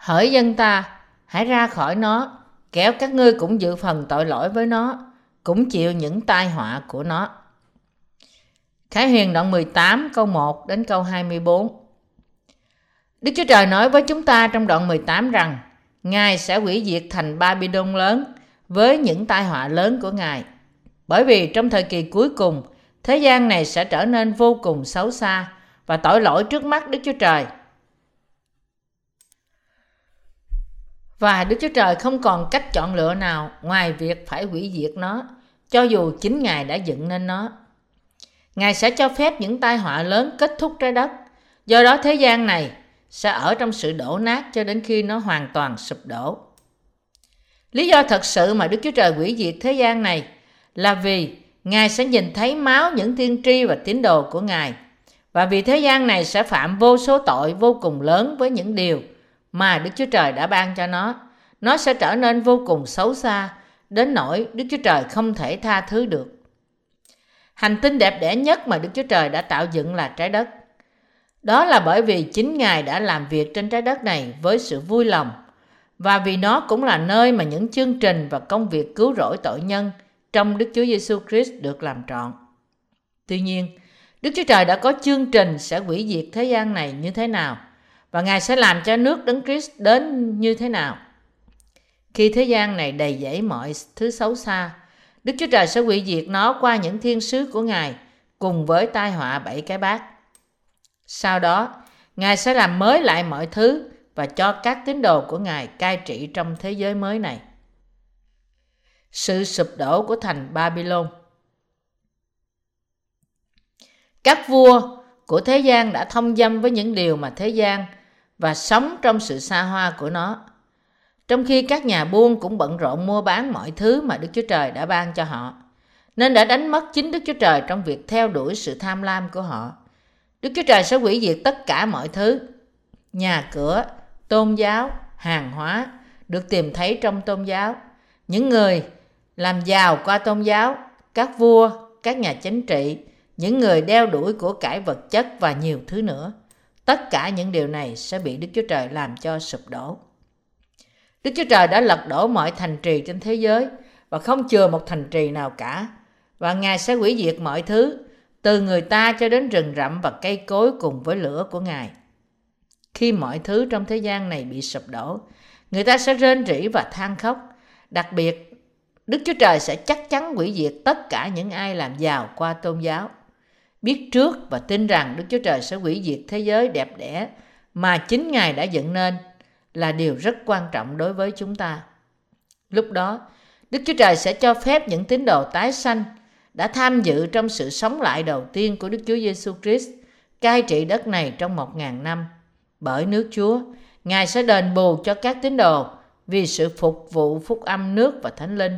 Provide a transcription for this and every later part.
hỡi dân ta hãy ra khỏi nó kéo các ngươi cũng dự phần tội lỗi với nó cũng chịu những tai họa của nó Khải Huyền đoạn 18 câu 1 đến câu 24 Đức Chúa Trời nói với chúng ta trong đoạn 18 rằng Ngài sẽ hủy diệt thành Babylon lớn với những tai họa lớn của Ngài. Bởi vì trong thời kỳ cuối cùng, thế gian này sẽ trở nên vô cùng xấu xa và tội lỗi trước mắt Đức Chúa Trời. Và Đức Chúa Trời không còn cách chọn lựa nào ngoài việc phải hủy diệt nó, cho dù chính Ngài đã dựng nên nó. Ngài sẽ cho phép những tai họa lớn kết thúc trái đất. Do đó thế gian này sẽ ở trong sự đổ nát cho đến khi nó hoàn toàn sụp đổ. Lý do thật sự mà Đức Chúa Trời hủy diệt thế gian này là vì Ngài sẽ nhìn thấy máu những tiên tri và tín đồ của Ngài và vì thế gian này sẽ phạm vô số tội vô cùng lớn với những điều mà Đức Chúa Trời đã ban cho nó. Nó sẽ trở nên vô cùng xấu xa đến nỗi Đức Chúa Trời không thể tha thứ được. Hành tinh đẹp đẽ nhất mà Đức Chúa Trời đã tạo dựng là trái đất. Đó là bởi vì chính Ngài đã làm việc trên trái đất này với sự vui lòng và vì nó cũng là nơi mà những chương trình và công việc cứu rỗi tội nhân trong Đức Chúa Giêsu Christ được làm trọn. Tuy nhiên, Đức Chúa Trời đã có chương trình sẽ hủy diệt thế gian này như thế nào và Ngài sẽ làm cho nước Đấng Christ đến như thế nào. Khi thế gian này đầy dẫy mọi thứ xấu xa, Đức Chúa Trời sẽ hủy diệt nó qua những thiên sứ của Ngài cùng với tai họa bảy cái bát. Sau đó, Ngài sẽ làm mới lại mọi thứ và cho các tín đồ của Ngài cai trị trong thế giới mới này. Sự sụp đổ của thành Babylon Các vua của thế gian đã thông dâm với những điều mà thế gian và sống trong sự xa hoa của nó. Trong khi các nhà buôn cũng bận rộn mua bán mọi thứ mà Đức Chúa Trời đã ban cho họ, nên đã đánh mất chính Đức Chúa Trời trong việc theo đuổi sự tham lam của họ. Đức Chúa Trời sẽ hủy diệt tất cả mọi thứ, nhà cửa, tôn giáo, hàng hóa được tìm thấy trong tôn giáo. Những người làm giàu qua tôn giáo, các vua, các nhà chính trị, những người đeo đuổi của cải vật chất và nhiều thứ nữa. Tất cả những điều này sẽ bị Đức Chúa Trời làm cho sụp đổ. Đức Chúa Trời đã lật đổ mọi thành trì trên thế giới và không chừa một thành trì nào cả. Và Ngài sẽ hủy diệt mọi thứ, từ người ta cho đến rừng rậm và cây cối cùng với lửa của Ngài. Khi mọi thứ trong thế gian này bị sụp đổ, người ta sẽ rên rỉ và than khóc. Đặc biệt, Đức Chúa Trời sẽ chắc chắn hủy diệt tất cả những ai làm giàu qua tôn giáo. Biết trước và tin rằng Đức Chúa Trời sẽ hủy diệt thế giới đẹp đẽ mà chính Ngài đã dựng nên là điều rất quan trọng đối với chúng ta. Lúc đó, Đức Chúa Trời sẽ cho phép những tín đồ tái sanh đã tham dự trong sự sống lại đầu tiên của Đức Chúa Giêsu Christ cai trị đất này trong một ngàn năm. Bởi nước Chúa, Ngài sẽ đền bù cho các tín đồ vì sự phục vụ phúc âm nước và thánh linh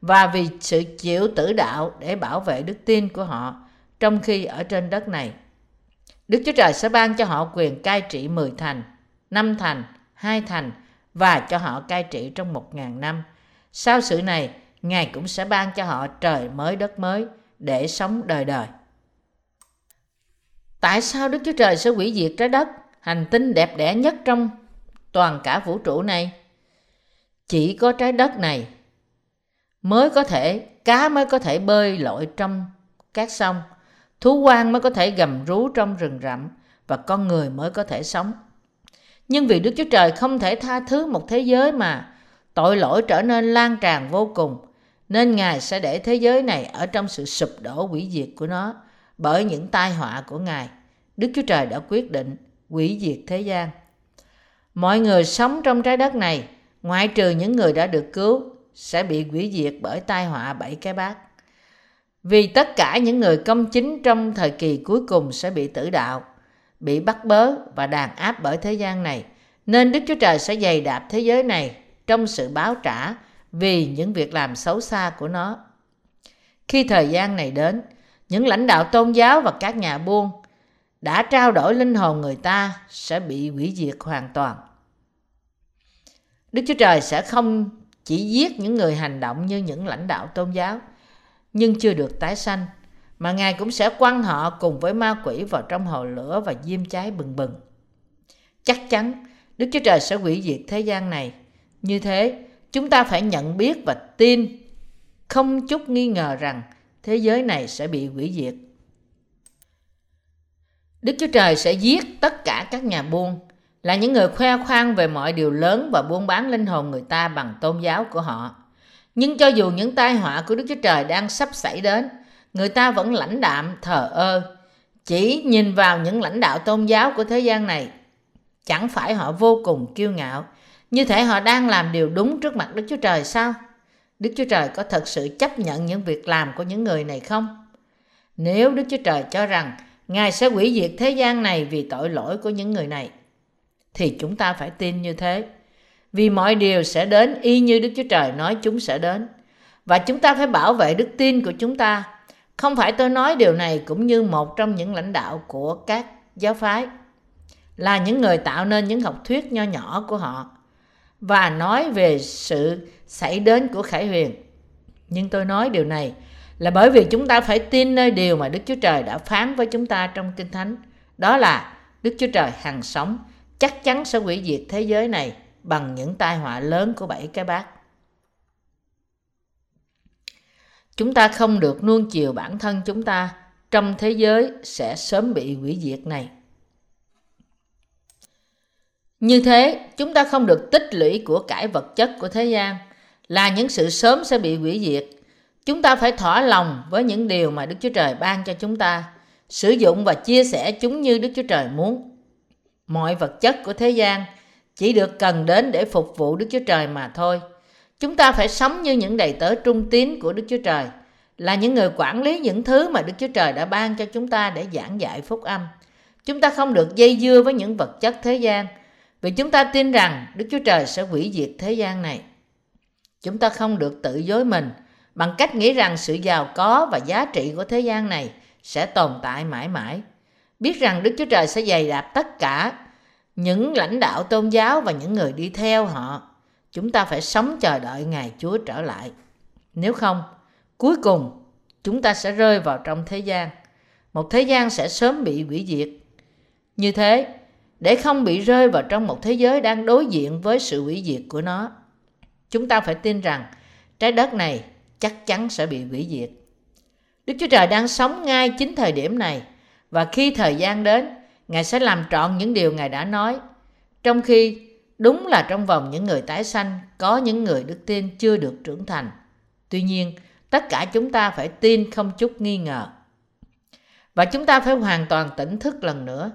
và vì sự chịu tử đạo để bảo vệ đức tin của họ trong khi ở trên đất này. Đức Chúa Trời sẽ ban cho họ quyền cai trị 10 thành, 5 thành, 2 thành và cho họ cai trị trong một ngàn năm. Sau sự này, Ngài cũng sẽ ban cho họ trời mới đất mới để sống đời đời. Tại sao Đức Chúa Trời sẽ hủy diệt trái đất, hành tinh đẹp đẽ nhất trong toàn cả vũ trụ này? Chỉ có trái đất này mới có thể, cá mới có thể bơi lội trong các sông, thú quan mới có thể gầm rú trong rừng rậm và con người mới có thể sống. Nhưng vì Đức Chúa Trời không thể tha thứ một thế giới mà tội lỗi trở nên lan tràn vô cùng, nên Ngài sẽ để thế giới này ở trong sự sụp đổ hủy diệt của nó bởi những tai họa của Ngài. Đức Chúa Trời đã quyết định hủy diệt thế gian. Mọi người sống trong trái đất này, ngoại trừ những người đã được cứu, sẽ bị hủy diệt bởi tai họa bảy cái bát. Vì tất cả những người công chính trong thời kỳ cuối cùng sẽ bị tử đạo, bị bắt bớ và đàn áp bởi thế gian này, nên Đức Chúa Trời sẽ dày đạp thế giới này trong sự báo trả vì những việc làm xấu xa của nó. Khi thời gian này đến, những lãnh đạo tôn giáo và các nhà buôn đã trao đổi linh hồn người ta sẽ bị hủy diệt hoàn toàn. Đức Chúa Trời sẽ không chỉ giết những người hành động như những lãnh đạo tôn giáo, nhưng chưa được tái sanh, mà Ngài cũng sẽ quăng họ cùng với ma quỷ vào trong hồ lửa và diêm cháy bừng bừng. Chắc chắn Đức Chúa Trời sẽ hủy diệt thế gian này. Như thế, chúng ta phải nhận biết và tin không chút nghi ngờ rằng thế giới này sẽ bị hủy diệt. Đức Chúa Trời sẽ giết tất cả các nhà buôn là những người khoe khoang về mọi điều lớn và buôn bán linh hồn người ta bằng tôn giáo của họ. Nhưng cho dù những tai họa của Đức Chúa Trời đang sắp xảy đến, người ta vẫn lãnh đạm, thờ ơ, chỉ nhìn vào những lãnh đạo tôn giáo của thế gian này. Chẳng phải họ vô cùng kiêu ngạo, như thể họ đang làm điều đúng trước mặt Đức Chúa Trời sao? Đức Chúa Trời có thật sự chấp nhận những việc làm của những người này không? Nếu Đức Chúa Trời cho rằng Ngài sẽ hủy diệt thế gian này vì tội lỗi của những người này, thì chúng ta phải tin như thế. Vì mọi điều sẽ đến, y như Đức Chúa Trời nói chúng sẽ đến. Và chúng ta phải bảo vệ đức tin của chúng ta. Không phải tôi nói điều này cũng như một trong những lãnh đạo của các giáo phái. Là những người tạo nên những học thuyết nho nhỏ của họ. Và nói về sự xảy đến của Khải Huyền. Nhưng tôi nói điều này là bởi vì chúng ta phải tin nơi điều mà Đức Chúa Trời đã phán với chúng ta trong Kinh Thánh. Đó là Đức Chúa Trời hằng sống, chắc chắn sẽ hủy diệt thế giới này bằng những tai họa lớn của bảy cái bát. Chúng ta không được nuông chiều bản thân chúng ta trong thế giới sẽ sớm bị hủy diệt này. Như thế, chúng ta không được tích lũy của cải vật chất của thế gian là những sự sớm sẽ bị hủy diệt. Chúng ta phải thỏa lòng với những điều mà Đức Chúa Trời ban cho chúng ta, sử dụng và chia sẻ chúng như Đức Chúa Trời muốn mọi vật chất của thế gian chỉ được cần đến để phục vụ Đức Chúa Trời mà thôi. Chúng ta phải sống như những đầy tớ trung tín của Đức Chúa Trời, là những người quản lý những thứ mà Đức Chúa Trời đã ban cho chúng ta để giảng dạy phúc âm. Chúng ta không được dây dưa với những vật chất thế gian, vì chúng ta tin rằng Đức Chúa Trời sẽ hủy diệt thế gian này. Chúng ta không được tự dối mình bằng cách nghĩ rằng sự giàu có và giá trị của thế gian này sẽ tồn tại mãi mãi biết rằng Đức Chúa Trời sẽ dày đạp tất cả những lãnh đạo tôn giáo và những người đi theo họ. Chúng ta phải sống chờ đợi ngày Chúa trở lại. Nếu không, cuối cùng chúng ta sẽ rơi vào trong thế gian. Một thế gian sẽ sớm bị hủy diệt. Như thế, để không bị rơi vào trong một thế giới đang đối diện với sự hủy diệt của nó, chúng ta phải tin rằng trái đất này chắc chắn sẽ bị hủy diệt. Đức Chúa Trời đang sống ngay chính thời điểm này và khi thời gian đến, Ngài sẽ làm trọn những điều Ngài đã nói. Trong khi đúng là trong vòng những người tái sanh có những người đức tin chưa được trưởng thành. Tuy nhiên, tất cả chúng ta phải tin không chút nghi ngờ. Và chúng ta phải hoàn toàn tỉnh thức lần nữa.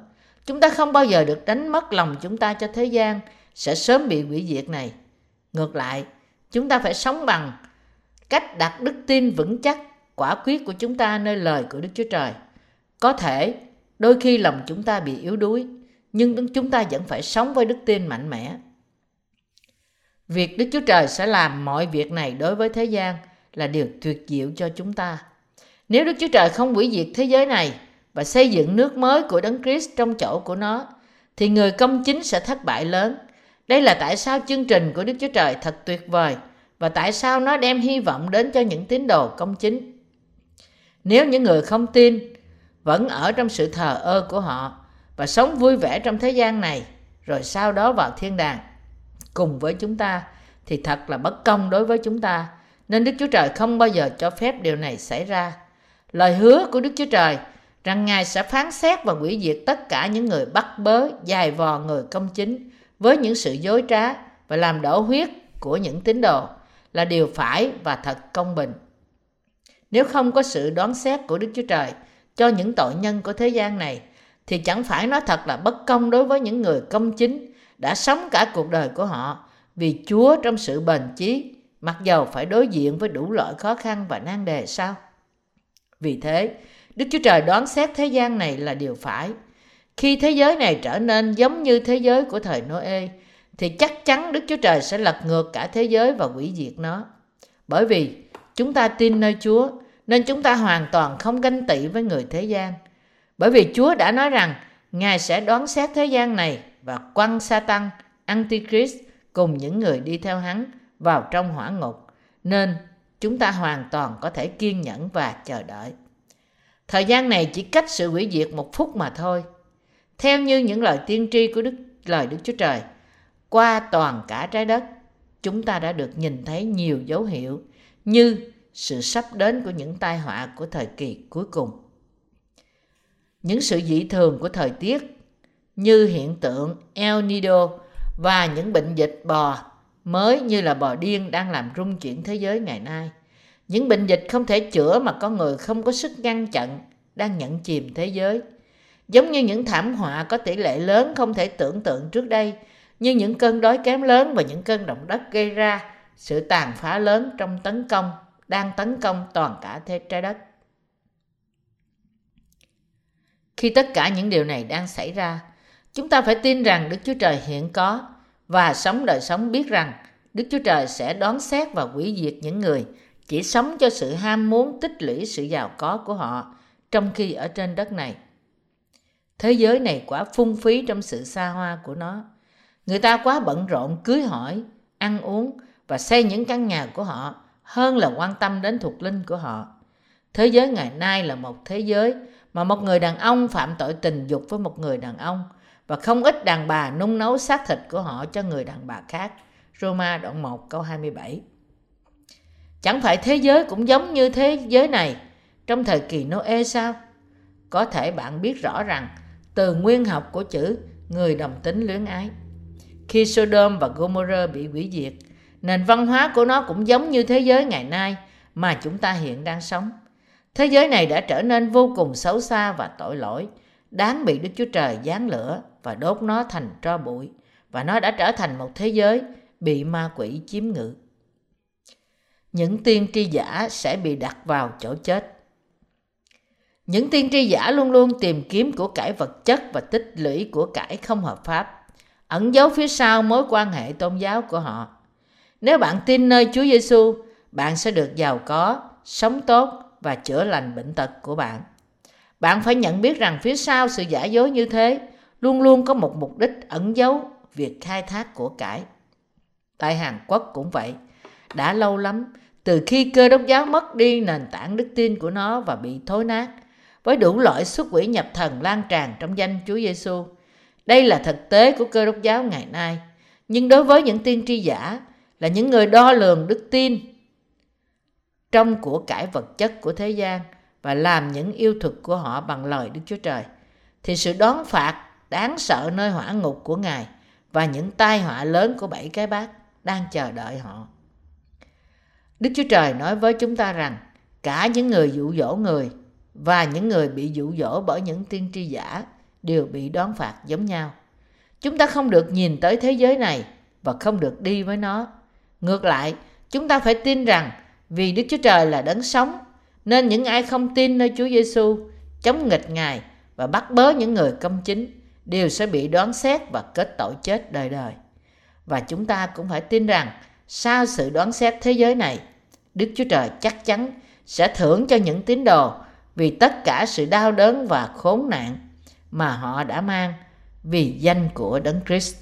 Chúng ta không bao giờ được đánh mất lòng chúng ta cho thế gian sẽ sớm bị hủy diệt này. Ngược lại, chúng ta phải sống bằng cách đặt đức tin vững chắc quả quyết của chúng ta nơi lời của Đức Chúa Trời. Có thể đôi khi lòng chúng ta bị yếu đuối, nhưng chúng ta vẫn phải sống với đức tin mạnh mẽ. Việc Đức Chúa Trời sẽ làm mọi việc này đối với thế gian là điều tuyệt diệu cho chúng ta. Nếu Đức Chúa Trời không hủy diệt thế giới này và xây dựng nước mới của Đấng Christ trong chỗ của nó, thì người công chính sẽ thất bại lớn. Đây là tại sao chương trình của Đức Chúa Trời thật tuyệt vời và tại sao nó đem hy vọng đến cho những tín đồ công chính. Nếu những người không tin vẫn ở trong sự thờ ơ của họ và sống vui vẻ trong thế gian này rồi sau đó vào thiên đàng cùng với chúng ta thì thật là bất công đối với chúng ta nên Đức Chúa Trời không bao giờ cho phép điều này xảy ra. Lời hứa của Đức Chúa Trời rằng Ngài sẽ phán xét và hủy diệt tất cả những người bắt bớ, dài vò người công chính với những sự dối trá và làm đổ huyết của những tín đồ là điều phải và thật công bình. Nếu không có sự đoán xét của Đức Chúa Trời cho những tội nhân của thế gian này thì chẳng phải nó thật là bất công đối với những người công chính đã sống cả cuộc đời của họ vì Chúa trong sự bền chí mặc dầu phải đối diện với đủ loại khó khăn và nan đề sao? Vì thế, Đức Chúa Trời đoán xét thế gian này là điều phải. Khi thế giới này trở nên giống như thế giới của thời Noe, thì chắc chắn Đức Chúa Trời sẽ lật ngược cả thế giới và hủy diệt nó. Bởi vì chúng ta tin nơi Chúa, nên chúng ta hoàn toàn không ganh tị với người thế gian. Bởi vì Chúa đã nói rằng Ngài sẽ đoán xét thế gian này và quăng Satan, Antichrist cùng những người đi theo hắn vào trong hỏa ngục. Nên chúng ta hoàn toàn có thể kiên nhẫn và chờ đợi. Thời gian này chỉ cách sự hủy diệt một phút mà thôi. Theo như những lời tiên tri của Đức lời Đức Chúa Trời, qua toàn cả trái đất chúng ta đã được nhìn thấy nhiều dấu hiệu như sự sắp đến của những tai họa của thời kỳ cuối cùng những sự dị thường của thời tiết như hiện tượng El Nido và những bệnh dịch bò mới như là bò điên đang làm rung chuyển thế giới ngày nay. Những bệnh dịch không thể chữa mà con người không có sức ngăn chặn đang nhận chìm thế giới. Giống như những thảm họa có tỷ lệ lớn không thể tưởng tượng trước đây, như những cơn đói kém lớn và những cơn động đất gây ra sự tàn phá lớn trong tấn công, đang tấn công toàn cả thế trái đất. Khi tất cả những điều này đang xảy ra, chúng ta phải tin rằng Đức Chúa Trời hiện có và sống đời sống biết rằng Đức Chúa Trời sẽ đón xét và hủy diệt những người chỉ sống cho sự ham muốn tích lũy sự giàu có của họ trong khi ở trên đất này. Thế giới này quá phung phí trong sự xa hoa của nó. Người ta quá bận rộn cưới hỏi, ăn uống và xây những căn nhà của họ hơn là quan tâm đến thuộc linh của họ. Thế giới ngày nay là một thế giới mà một người đàn ông phạm tội tình dục với một người đàn ông và không ít đàn bà nung nấu xác thịt của họ cho người đàn bà khác. Roma đoạn 1 câu 27 Chẳng phải thế giới cũng giống như thế giới này trong thời kỳ Noe sao? Có thể bạn biết rõ rằng từ nguyên học của chữ người đồng tính luyến ái. Khi Sodom và Gomorrah bị hủy diệt, nền văn hóa của nó cũng giống như thế giới ngày nay mà chúng ta hiện đang sống. Thế giới này đã trở nên vô cùng xấu xa và tội lỗi, đáng bị Đức Chúa Trời giáng lửa và đốt nó thành tro bụi, và nó đã trở thành một thế giới bị ma quỷ chiếm ngự. Những tiên tri giả sẽ bị đặt vào chỗ chết. Những tiên tri giả luôn luôn tìm kiếm của cải vật chất và tích lũy của cải không hợp pháp, ẩn giấu phía sau mối quan hệ tôn giáo của họ. Nếu bạn tin nơi Chúa Giêsu, bạn sẽ được giàu có, sống tốt và chữa lành bệnh tật của bạn. Bạn phải nhận biết rằng phía sau sự giả dối như thế luôn luôn có một mục đích ẩn giấu việc khai thác của cải. Tại Hàn Quốc cũng vậy. Đã lâu lắm, từ khi cơ đốc giáo mất đi nền tảng đức tin của nó và bị thối nát, với đủ loại xuất quỷ nhập thần lan tràn trong danh Chúa Giêsu. Đây là thực tế của cơ đốc giáo ngày nay. Nhưng đối với những tiên tri giả là những người đo lường đức tin trong của cải vật chất của thế gian và làm những yêu thuật của họ bằng lời Đức Chúa Trời, thì sự đón phạt đáng sợ nơi hỏa ngục của Ngài và những tai họa lớn của bảy cái bát đang chờ đợi họ. Đức Chúa Trời nói với chúng ta rằng cả những người dụ dỗ người và những người bị dụ dỗ bởi những tiên tri giả đều bị đón phạt giống nhau. Chúng ta không được nhìn tới thế giới này và không được đi với nó. Ngược lại, chúng ta phải tin rằng vì Đức Chúa Trời là đấng sống, nên những ai không tin nơi Chúa Giêsu chống nghịch Ngài và bắt bớ những người công chính đều sẽ bị đoán xét và kết tội chết đời đời. Và chúng ta cũng phải tin rằng sau sự đoán xét thế giới này, Đức Chúa Trời chắc chắn sẽ thưởng cho những tín đồ vì tất cả sự đau đớn và khốn nạn mà họ đã mang vì danh của Đấng Christ.